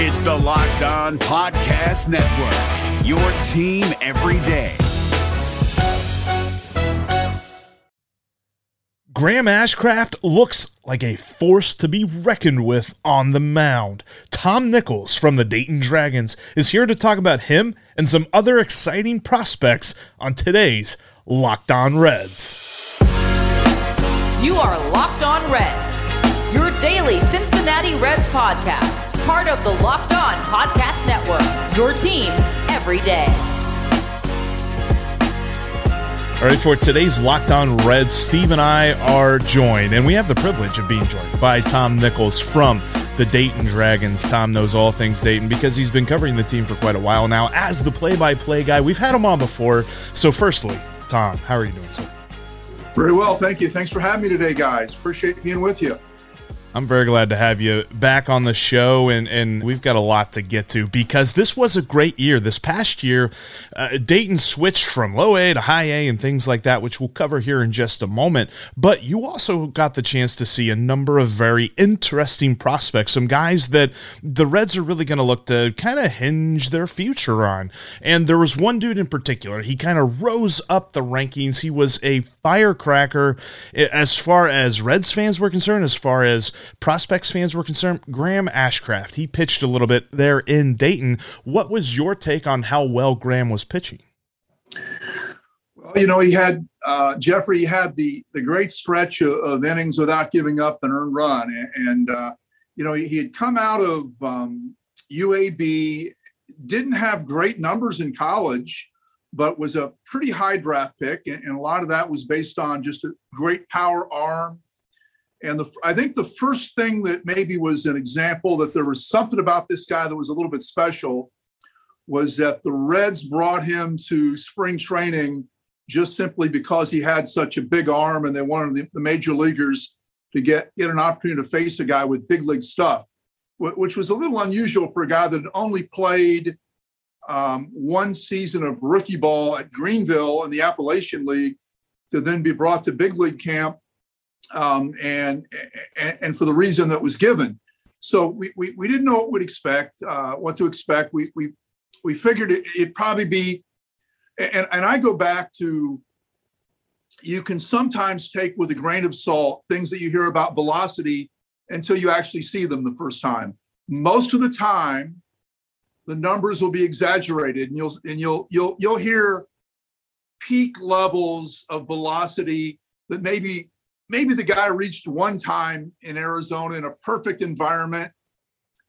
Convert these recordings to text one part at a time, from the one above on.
It's the Locked On Podcast Network, your team every day. Graham Ashcraft looks like a force to be reckoned with on the mound. Tom Nichols from the Dayton Dragons is here to talk about him and some other exciting prospects on today's Locked On Reds. You are Locked On Reds, your daily Cincinnati Reds podcast, part of the Locked On Podcast Network, your team every day. All right, for today's Locked On Reds, Steve and I are joined, and we have the privilege of being joined by Tom Nichols from the Dayton Dragons. Tom knows all things Dayton because he's been covering the team for quite a while now as the play by play guy. We've had him on before. So, firstly, Tom, how are you doing, sir? Very well, thank you. Thanks for having me today, guys. Appreciate being with you. I'm very glad to have you back on the show, and, and we've got a lot to get to because this was a great year. This past year, uh, Dayton switched from low A to high A and things like that, which we'll cover here in just a moment. But you also got the chance to see a number of very interesting prospects, some guys that the Reds are really going to look to kind of hinge their future on. And there was one dude in particular, he kind of rose up the rankings. He was a firecracker as far as Reds fans were concerned, as far as prospects fans were concerned. Graham Ashcraft, he pitched a little bit there in Dayton. What was your take on how well Graham was pitching? Well, you know, he had uh, Jeffrey had the the great stretch of, of, innings without giving up an earned run, and, and uh, you know he had come out of um, UAB, didn't have great numbers in college, but was a pretty high draft pick, and, and a lot of that was based on just a great power arm. And the, I think the first thing that maybe was an example that there was something about this guy that was a little bit special was that the Reds brought him to spring training just simply because he had such a big arm and they wanted the, the major leaguers to get, get an opportunity to face a guy with big league stuff, which was a little unusual for a guy that only played um, one season of rookie ball at Greenville in the Appalachian League to then be brought to big league camp um, and, and, for the reason that was given. So we, we, we didn't know what we'd expect, uh, what to expect. We, we, we figured it, would probably be, and, and I go back to, you can sometimes take with a grain of salt things that you hear about velocity until you actually see them the first time. Most of the time, the numbers will be exaggerated, and you'll and you'll you'll you'll hear peak levels of velocity that maybe maybe the guy reached one time in Arizona in a perfect environment,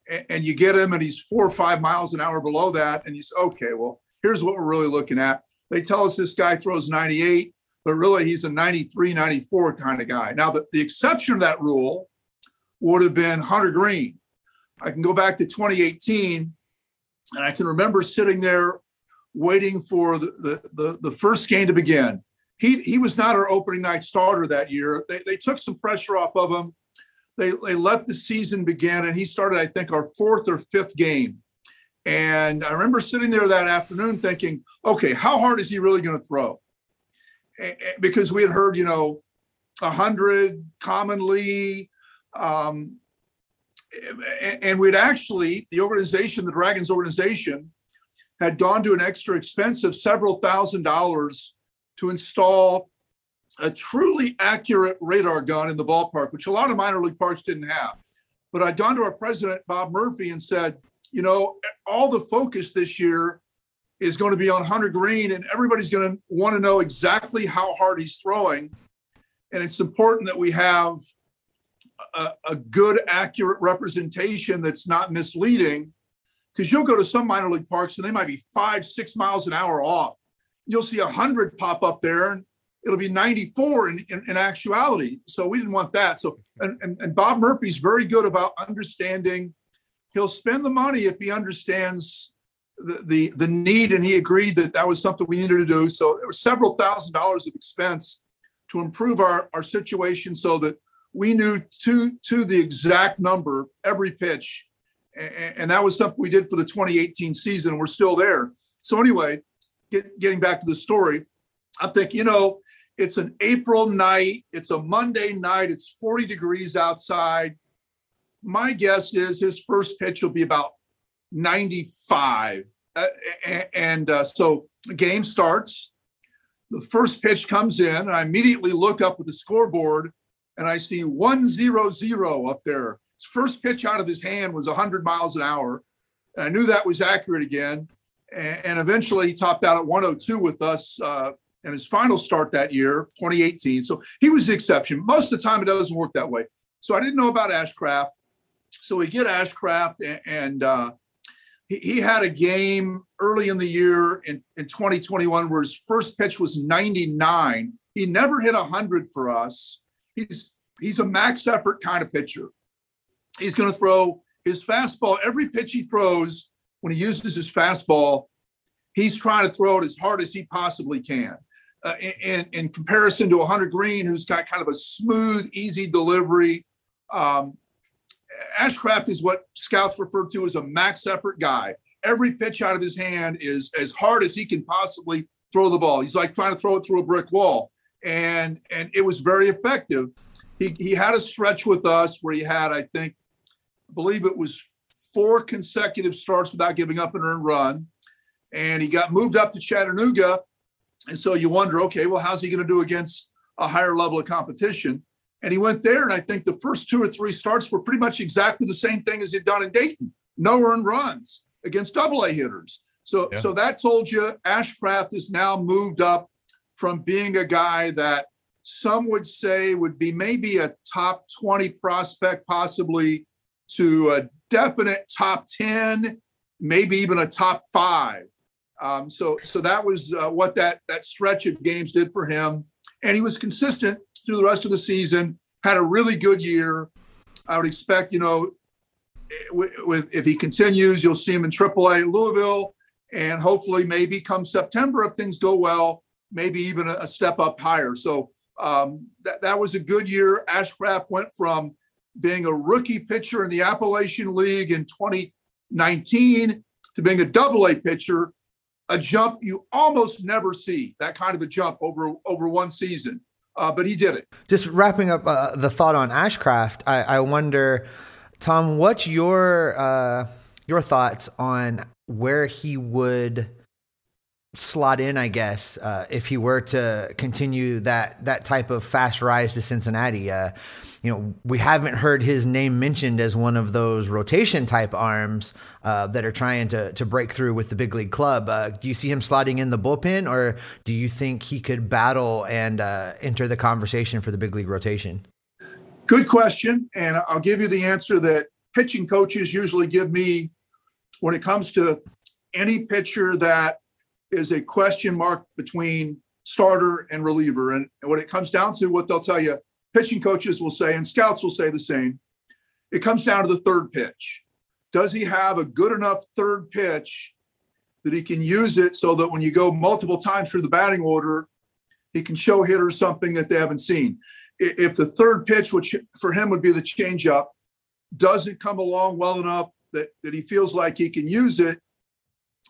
and, and you get him and he's four or five miles an hour below that, and you say, okay, well, here's what we're really looking at. They tell us this guy throws 98, but really he's a 93, 94 kind of guy. Now, the, the exception to that rule would have been Hunter Greene. I can go back to 2018, and I can remember sitting there waiting for the, the, the, the first game to begin he he was not our opening night starter that year. They, they took some pressure off of him. They, they let the season begin, and he started, I think, our fourth or fifth game. And I remember sitting there that afternoon thinking, okay, how hard is he really going to throw? Because we had heard, you know, a 100 commonly. Um, and we'd actually, the organization, the Dragons organization, had gone to an extra expense of several thousand dollars to install a truly accurate radar gun in the ballpark, which a lot of minor league parks didn't have. But I'd gone to our president, Bob Murphy, and said, you know, all the focus this year is going to be on Hunter Greene, and everybody's going to want to know exactly how hard he's throwing. And it's important that we have a, a good, accurate representation that's not misleading. Because you'll go to some minor league parks and they might be five, six miles an hour off you'll see 100 pop up there and it'll be 94 in, in, in actuality. So we didn't want that. So, and, and, and Bob Murphy's very good about understanding. He'll spend the money if he understands the, the, the need and he agreed that that was something we needed to do. So there was several thousand dollars of expense to improve our, our situation so that we knew to, to the exact number every pitch. And, and that was something we did for the 2018 season. We're still there. So anyway, get, getting back to the story, I'm thinking, you know, it's an April night, it's a Monday night, it's 40 degrees outside. My guess is his first pitch will be about 95. Uh, and uh, so the game starts. The first pitch comes in, and I immediately look up at the scoreboard and I see 100 up there. His first pitch out of his hand was 100 miles an hour. And I knew that was accurate again. And, eventually he topped out at 102 with us uh, in his final start that year, 2018. So he was the exception. Most of the time, it doesn't work that way. So I didn't know about Ashcraft. So we get Ashcraft, and, and uh, he, he, had a game early in the year in, in 2021 where his first pitch was 99. He never hit 100 for us. He's he's a max effort kind of pitcher. He's going to throw his fastball every pitch he throws when he uses his fastball. He's trying to throw it as hard as he possibly can uh, in, in comparison to a Hunter Greene, who's got kind of a smooth, easy delivery. Um, Ashcraft is what scouts refer to as a max effort guy. Every pitch out of his hand is as hard as he can possibly throw the ball. He's like trying to throw it through a brick wall, and and it was very effective. He he had a stretch with us where he had, I think, I believe it was four consecutive starts without giving up an earned run, and he got moved up to Chattanooga and so you wonder, okay, well, how's he going to do against a higher level of competition? And he went there, and I think the first two or three starts were pretty much exactly the same thing as he'd done in Dayton. No earned runs against double A hitters. So, yeah. so that told you Ashcraft is now moved up from being a guy that some would say would be maybe a top 20 prospect, possibly to a definite top 10, maybe even a top five. Um, so, so that was uh, what that that stretch of games did for him, and he was consistent through the rest of the season. Had a really good year. I would expect, you know, with, if he continues, you'll see him in AAA Louisville, and hopefully, maybe come September, if things go well, maybe even a, a step up higher. So um, that that was a good year. Ashcraft went from being a rookie pitcher in the Appalachian League in 2019 to being a double A pitcher a jump you almost never see that kind of a jump over over one season. Uh, but he did it. Just wrapping up uh, the thought on Ashcraft, I, I wonder, Tom, what's your uh, your thoughts on where he would slot in, I guess, uh, if he were to continue that that type of fast rise to Cincinnati. Uh, you know, we haven't heard his name mentioned as one of those rotation type arms uh, that are trying to to break through with the big league club. Uh, do you see him slotting in the bullpen, or do you think he could battle and uh, enter the conversation for the big league rotation? Good question, and I'll give you the answer that pitching coaches usually give me when it comes to any pitcher that is a question mark between starter and reliever. And when it comes down to what they'll tell you, pitching coaches will say, and scouts will say the same. It comes down to the third pitch. Does he have a good enough third pitch that he can use it so that when you go multiple times through the batting order, he can show hitters something that they haven't seen? If the third pitch, which for him would be the changeup, doesn't come along well enough that, that he feels like he can use it,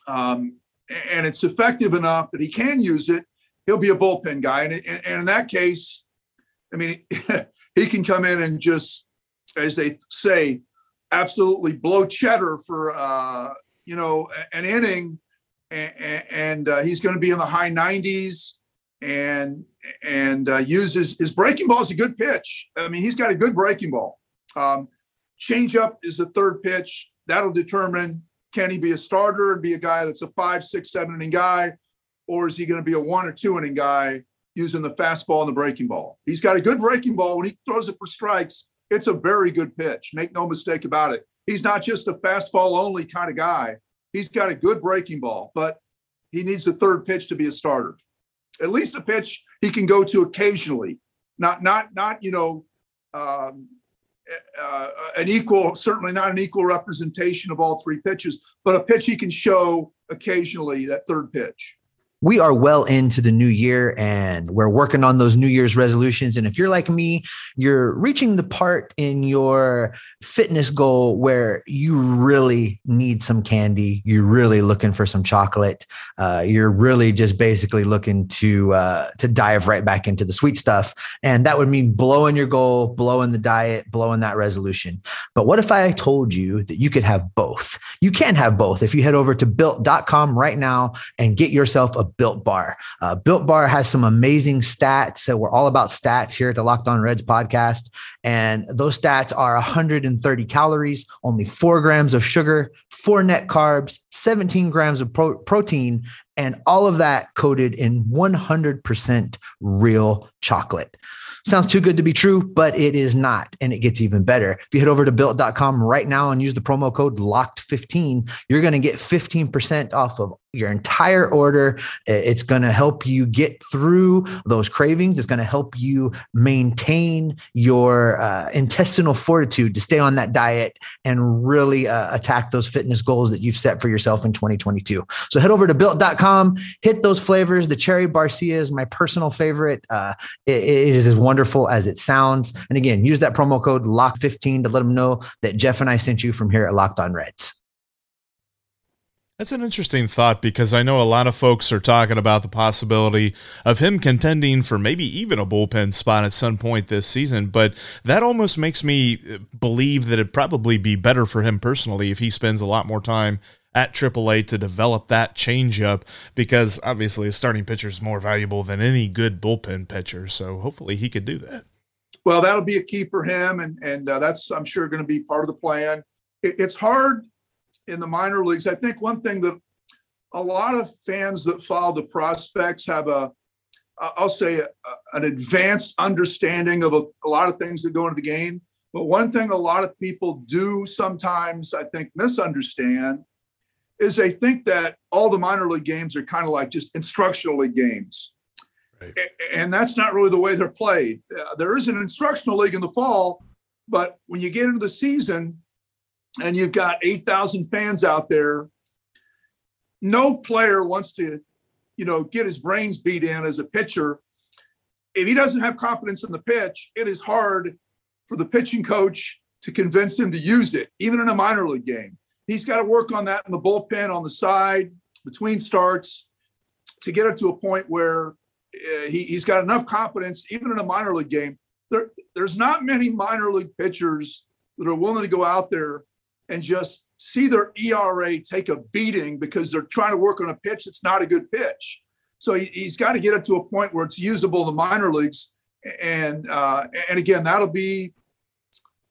um, and it's effective enough that he can use it, he'll be a bullpen guy. And, and, and in that case, I mean, he can come in and just, as they say, absolutely blow cheddar for uh, you know an inning, and, and uh, he's going to be in the high 90s and and uh, uses his breaking ball is a good pitch. I mean, he's got a good breaking ball. Um, changeup is the third pitch. That'll determine can he be a starter and be a guy that's a five, six, seven inning guy, or is he going to be a one or two inning guy using the fastball and the breaking ball? He's got a good breaking ball. When he throws it for strikes, it's a very good pitch. Make no mistake about it. He's not just a fastball only kind of guy. He's got a good breaking ball, but he needs a third pitch to be a starter. At least a pitch he can go to occasionally. Not not not you know um, uh, an equal, certainly not an equal representation of all three pitches, but a pitch he can show occasionally, that third pitch we are well into the new year and we're working on those New Year's resolutions. And if you're like me, you're reaching the part in your fitness goal where you really need some candy. You're really looking for some chocolate. Uh, you're really just basically looking to uh, to dive right back into the sweet stuff, and that would mean blowing your goal, blowing the diet, blowing that resolution. But what if I told you that you could have both? You can have both if you head over to built.com right now and get yourself a built bar. Uh, built bar has some amazing stats. So we're all about stats here at the Locked On Reds podcast. And those stats are 130 calories, only four grams of sugar, four net carbs, 17 grams of pro- protein, and all of that coated in 100% real chocolate. Sounds too good to be true, but it is not. And it gets even better. If you head over to built.com right now and use the promo code locked15, you're going to get 15% off of your entire order. It's going to help you get through those cravings. It's going to help you maintain your uh, intestinal fortitude to stay on that diet and really uh, attack those fitness goals that you've set for yourself in 2022. So head over to built.com, hit those flavors. The cherry barcia is my personal favorite. Uh, it, it is as wonderful as it sounds. And again, use that promo code LOCK15 to let them know that Jeff and I sent you from here at Locked On Reds. That's an interesting thought because I know a lot of folks are talking about the possibility of him contending for maybe even a bullpen spot at some point this season. But that almost makes me uh, believe that it'd probably be better for him personally if he spends a lot more time at AAA to develop that changeup because obviously a starting pitcher is more valuable than any good bullpen pitcher. So hopefully he could do that. Well, that'll be a key for him, and and uh, that's I'm sure going to be part of the plan. It, it's hard in the minor leagues. I think one thing that a lot of fans that follow the prospects have a, I'll say, a, an advanced understanding of a, a lot of things that go into the game. But one thing a lot of people do sometimes, I think, misunderstand is they think that all the minor league games are kind of like just instructional league games. Right. And that's not really the way they're played. Uh, there is an instructional league in the fall, but when you get into the season, and you've got 8,000 fans out there, no player wants to, you know, get his brains beat in as a pitcher. If he doesn't have confidence in the pitch, it is hard for the pitching coach to convince him to use it, even in a minor league game. He's got to work on that in the bullpen, on the side, between starts, to get it to a point where uh, he, has got enough confidence, even in a minor league game. There, there's not many minor league pitchers that are willing to go out there and just see their ERA take a beating because they're trying to work on a pitch that's not a good pitch. So he, has got to get it to a point where it's usable in the minor leagues. And uh, and again, that'll be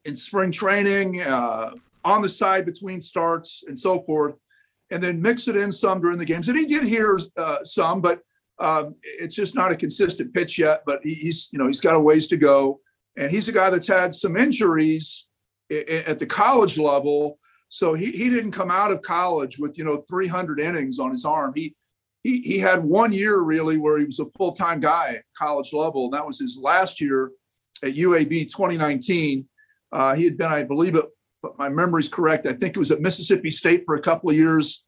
in spring training, uh, on the side between starts and so forth, and then mix it in some during the games. And he did hear uh, some, but um, it's just not a consistent pitch yet. But he's you know he's got a ways to go, and he's a guy that's had some injuries at the college level. So he, he didn't come out of college with, you know, 300 innings on his arm. He, he, he had one year really where he was a full time guy at college level. And that was his last year at UAB 2019. Uh, he had been, I believe it, but my memory's correct. I think it was at Mississippi State for a couple of years,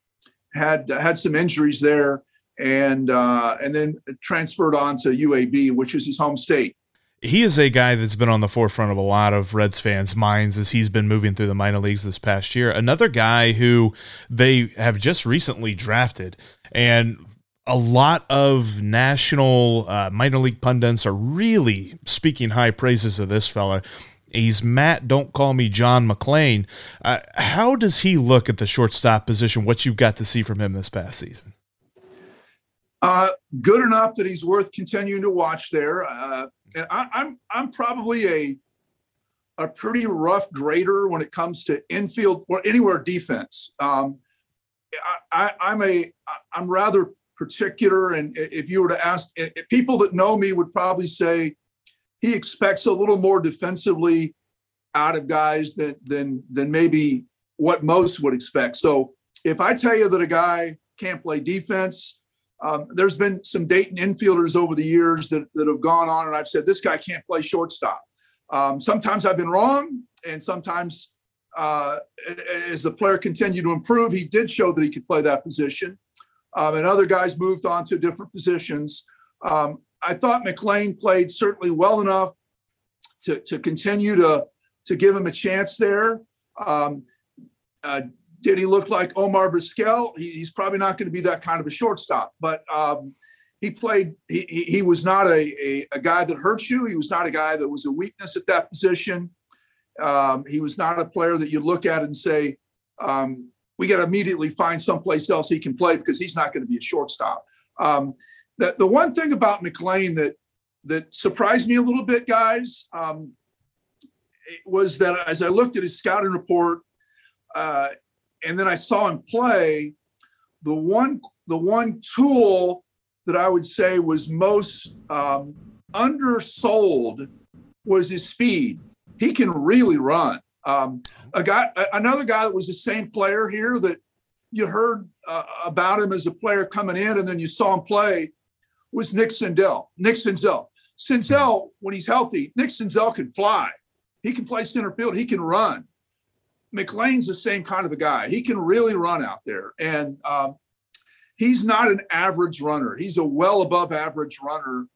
had had some injuries there, and uh, and then transferred on to UAB, which is his home state he is a guy that's been on the forefront of a lot of Reds fans' minds as he's been moving through the minor leagues this past year. Another guy who they have just recently drafted, and a lot of national uh, minor league pundits are really speaking high praises of this fella. He's Matt. Don't call me John McLain. Uh, how does he look at the shortstop position? What you've got to see from him this past season? Uh, good enough that he's worth continuing to watch there. Uh, and I, am I'm, I'm probably a a pretty rough grader when it comes to infield or anywhere defense. Um, I, am a I'm rather particular, and if you were to ask people that know me, would probably say he expects a little more defensively out of guys than than than maybe what most would expect. So if I tell you that a guy can't play defense, um, there's been some Dayton infielders over the years that, that have gone on, and I've said, this guy can't play shortstop. Um, sometimes I've been wrong, and sometimes uh, as the player continued to improve, he did show that he could play that position. Um, and other guys moved on to different positions. Um, I thought McLain played certainly well enough to, to continue to, to give him a chance there. Um, uh, did he look like Omar Vizquel? He, he's probably not going to be that kind of a shortstop, but um, he played. He, he was not a, a, a, guy that hurts you. He was not a guy that was a weakness at that position. Um, he was not a player that you look at and say, um, we got to immediately find someplace else he can play because he's not going to be a shortstop. Um, the, the one thing about McLain that that surprised me a little bit, guys, um, was that as I looked at his scouting report, uh, and then I saw him play, the one the one tool that I would say was most um, undersold was his speed. He can really run. Um, a guy, another guy that was the same player here that you heard uh, about him as a player coming in, and then you saw him play was Nick Senzel. Nick Senzel. Senzel, when he's healthy, Nick Senzel can fly. He can play center field. He can run. McLain's the same kind of a guy. He can really run out there, and um, he's not an average runner. He's a well above average runner,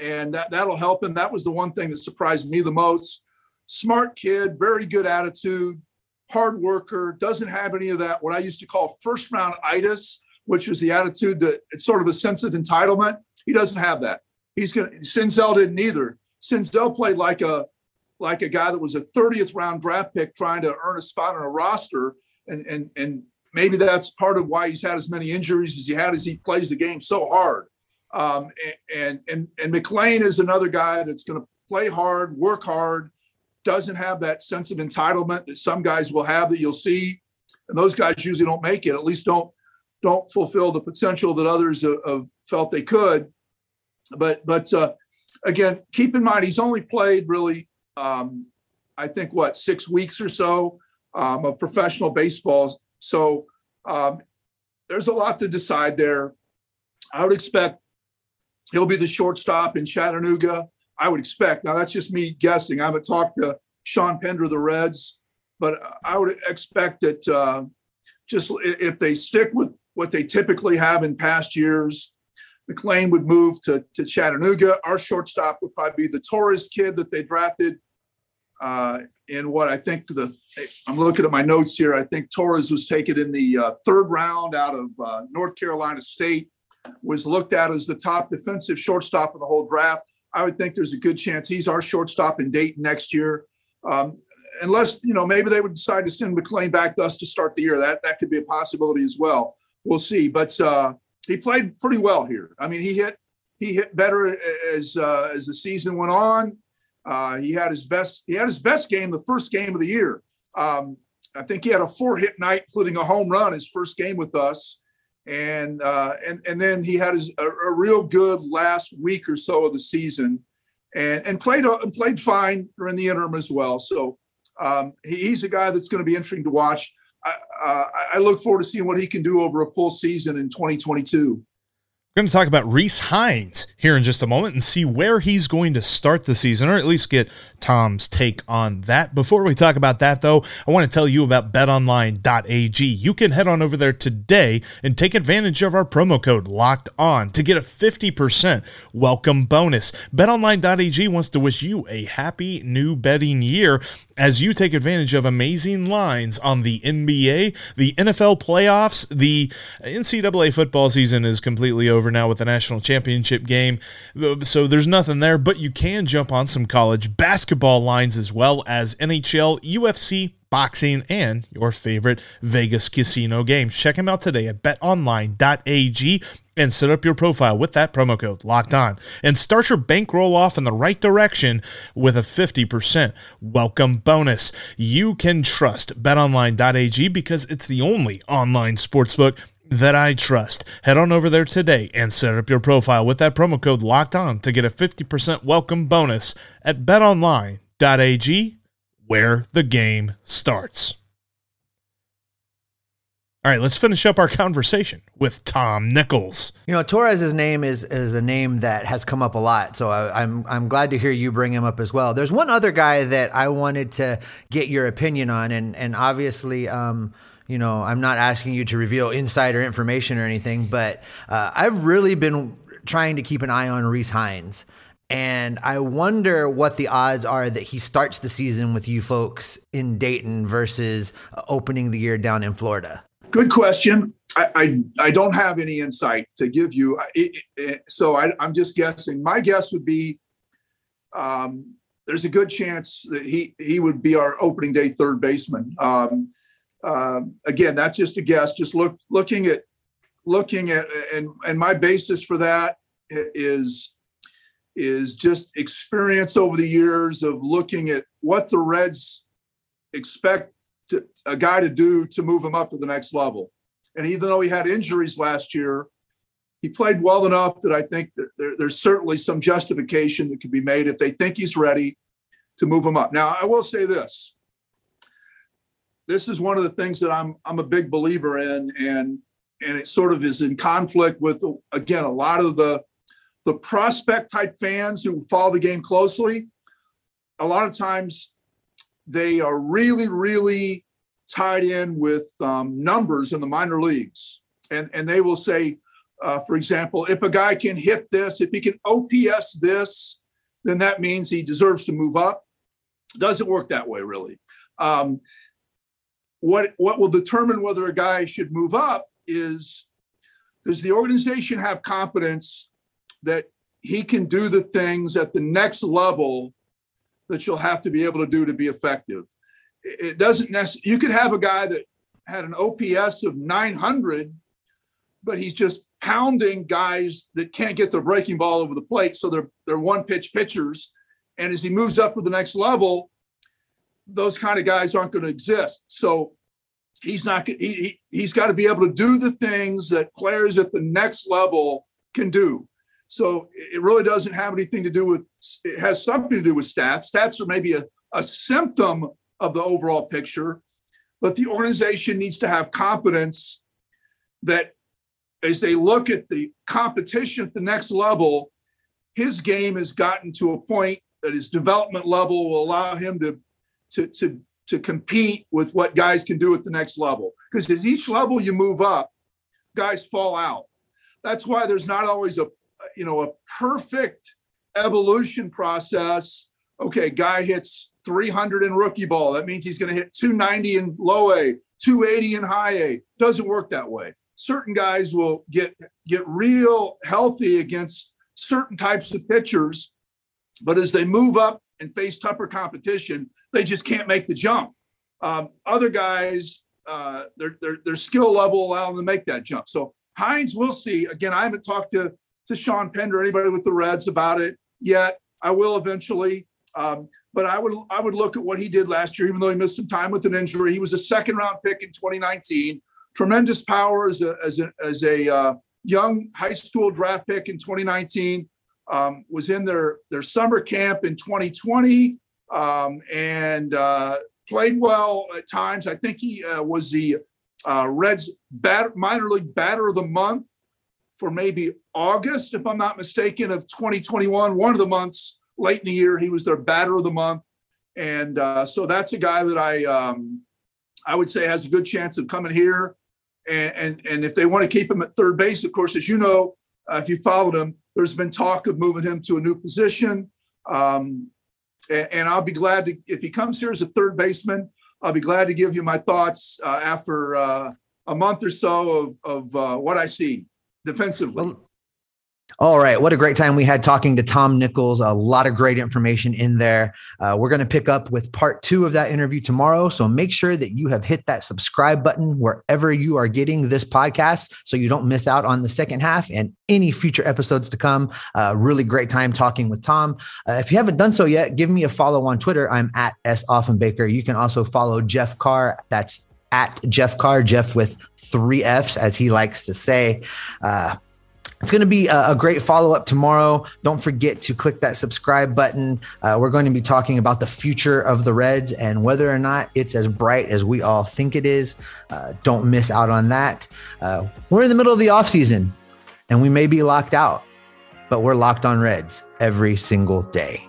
and that that'll help him. That was the one thing that surprised me the most. Smart kid, very good attitude, hard worker. Doesn't have any of that what I used to call first round itis, which was the attitude that it's sort of a sense of entitlement. He doesn't have that. He's gonna. Senzel didn't either. Senzel played like a like a guy that was a 30th round draft pick trying to earn a spot on a roster. And, and, and maybe that's part of why he's had as many injuries as he had as he plays the game so hard. Um, and, and, and McLain is another guy that's going to play hard, work hard, doesn't have that sense of entitlement that some guys will have that you'll see. And those guys usually don't make it, at least don't, don't fulfill the potential that others have felt they could. But, but, uh, again, keep in mind, he's only played really um, I think what six weeks or so um, of professional baseball. So um, there's a lot to decide there. I would expect he'll be the shortstop in Chattanooga. I would expect. Now that's just me guessing. I haven't talked to Shawn Pender of the Reds, but I would expect that uh, just if they stick with what they typically have in past years, McLain would move to, to Chattanooga. Our shortstop would probably be the Torres kid that they drafted uh, in what I think the I'm looking at my notes here. I think Torres was taken in the uh, third round out of uh, North Carolina State, was looked at as the top defensive shortstop of the whole draft. I would think there's a good chance he's our shortstop in Dayton next year. Um, unless you know maybe they would decide to send McLain back to us to start the year. That that could be a possibility as well. We'll see. But uh, he played pretty well here. I mean, he hit he hit better as uh, as the season went on. Uh, he had his best. He had his best game, the first game of the year. Um, I think he had a four hit night, including a home run, his first game with us, and uh, and and then he had his a, a, real good last week or so of the season, and and played uh, played fine during the interim as well. So um, he, he's a guy that's going to be interesting to watch. I, uh, I look forward to seeing what he can do over a full season in 2022. We're going to talk about Rece Hinds here in just a moment and see where he's going to start the season, or at least get Tom's take on that. Before we talk about that, though, I want to tell you about betonline.ag. You can head on over there today and take advantage of our promo code locked on to get a 50% welcome bonus. Betonline.ag wants to wish you a happy new betting year as you take advantage of amazing lines on the NBA, the NFL playoffs, the NCAA football season is completely over over now with the national championship game. Uh, so there's nothing there, but you can jump on some college basketball lines as well as NHL, UFC, boxing, and your favorite Vegas casino games. Check them out today at betonline.ag and set up your profile with that promo code locked on and start your bankroll off in the right direction with a 50% welcome bonus. You can trust betonline.ag because it's the only online sportsbook that I trust. Head on over there today and set up your profile with that promo code locked on to get a 50% welcome bonus at betonline.ag where the game starts. All right, let's finish up our conversation with Tom Nichols. You know, Torres's name is is a name that has come up a lot, so I, am I'm, I'm glad to hear you bring him up as well. There's one other guy that I wanted to get your opinion on, and and obviously, um, you know, I'm not asking you to reveal insider information or anything, but uh, I've really been trying to keep an eye on Rece Hinds. And I wonder what the odds are that he starts the season with you folks in Dayton versus opening the year down in Florida. Good question. I, I, I don't have any insight to give you. It, it, so I, am just guessing. My guess would be um, there's a good chance that he, he would be our opening day third baseman. Um, Um, again, that's just a guess. Just look looking at looking at and and my basis for that is is just experience over the years of looking at what the Reds expect to, a guy to do to move him up to the next level. And even though he had injuries last year, he played well enough that I think that there, there's certainly some justification that could be made if they think he's ready to move him up. Now, I will say this. This is one of the things that I'm I'm a big believer in, and and it sort of is in conflict with again a lot of the the prospect type fans who follow the game closely, a lot of times they are really, really tied in with um, numbers in the minor leagues. And, and they will say, uh, for example, if a guy can hit this, if he can OPS this, then that means he deserves to move up. Doesn't work that way, really. Um, what, what will determine whether a guy should move up is does the organization have competence that he can do the things at the next level that you'll have to be able to do to be effective. It doesn't necessarily, you could have a guy that had an OPS of 900, but he's just pounding guys that can't get their breaking ball over the plate. So they're, they're one pitch pitchers. And as he moves up to the next level, those kind of guys aren't going to exist. So he's not, he, he, he's got to be able to do the things that players at the next level can do. So it really doesn't have anything to do with, it has something to do with stats. Stats are maybe a, a symptom of the overall picture, but the organization needs to have confidence that as they look at the competition at the next level, his game has gotten to a point that his development level will allow him to, to, to, to compete with what guys can do at the next level. Because at each level you move up, guys fall out. That's why there's not always a you know, a perfect evolution process. Okay, guy hits 300 in rookie ball. That means he's going to hit 290 in low A, 280 in high A. Doesn't work that way. Certain guys will get get real healthy against certain types of pitchers, but as they move up and face tougher competition, they just can't make the jump. Um, other guys, uh, their, their their skill level allow them to make that jump. So Hinds, we'll see. Again, I haven't talked to to Shawn Pender, anybody with the Reds about it yet. I will eventually. Um, but I would I would look at what he did last year, even though he missed some time with an injury. He was a second round pick in 2019. Tremendous power as a as a, as a uh, young high school draft pick in 2019. Um, was in their their summer camp in 2020 um, and uh, played well at times. I think he uh, was the uh, Reds minor league batter of the month for maybe August, if I'm not mistaken, of 2021. One of the months late in the year, he was their batter of the month, and uh, so that's a guy that I um, I would say has a good chance of coming here. And and, and if they want to keep him at third base, of course, as you know, uh, if you followed him, there's been talk of moving him to a new position. Um, and, I'll be glad to if he comes here as a third baseman. I'll be glad to give you my thoughts uh, after uh, a month or so of of uh, what I see defensively. Well, all right. What a great time we had talking to Tom Nichols. A lot of great information in there. Uh, we're going to pick up with part two of that interview tomorrow. So make sure that you have hit that subscribe button wherever you are getting this podcast so you don't miss out on the second half and any future episodes to come. Uh, really great time talking with Tom. Uh, if you haven't done so yet, give me a follow on Twitter. I'm at S. Offenbaker. You can also follow Jeff Carr. That's at Jeff Carr, Jeff with three F's, as he likes to say. Uh, it's going to be a, great follow up tomorrow. Don't forget to click that subscribe button. Uh, we're going to be talking about the future of the Reds and whether or not it's as bright as we all think it is. Uh, don't miss out on that. Uh, we're in the middle of the offseason and we may be locked out, but we're locked on Reds every single day.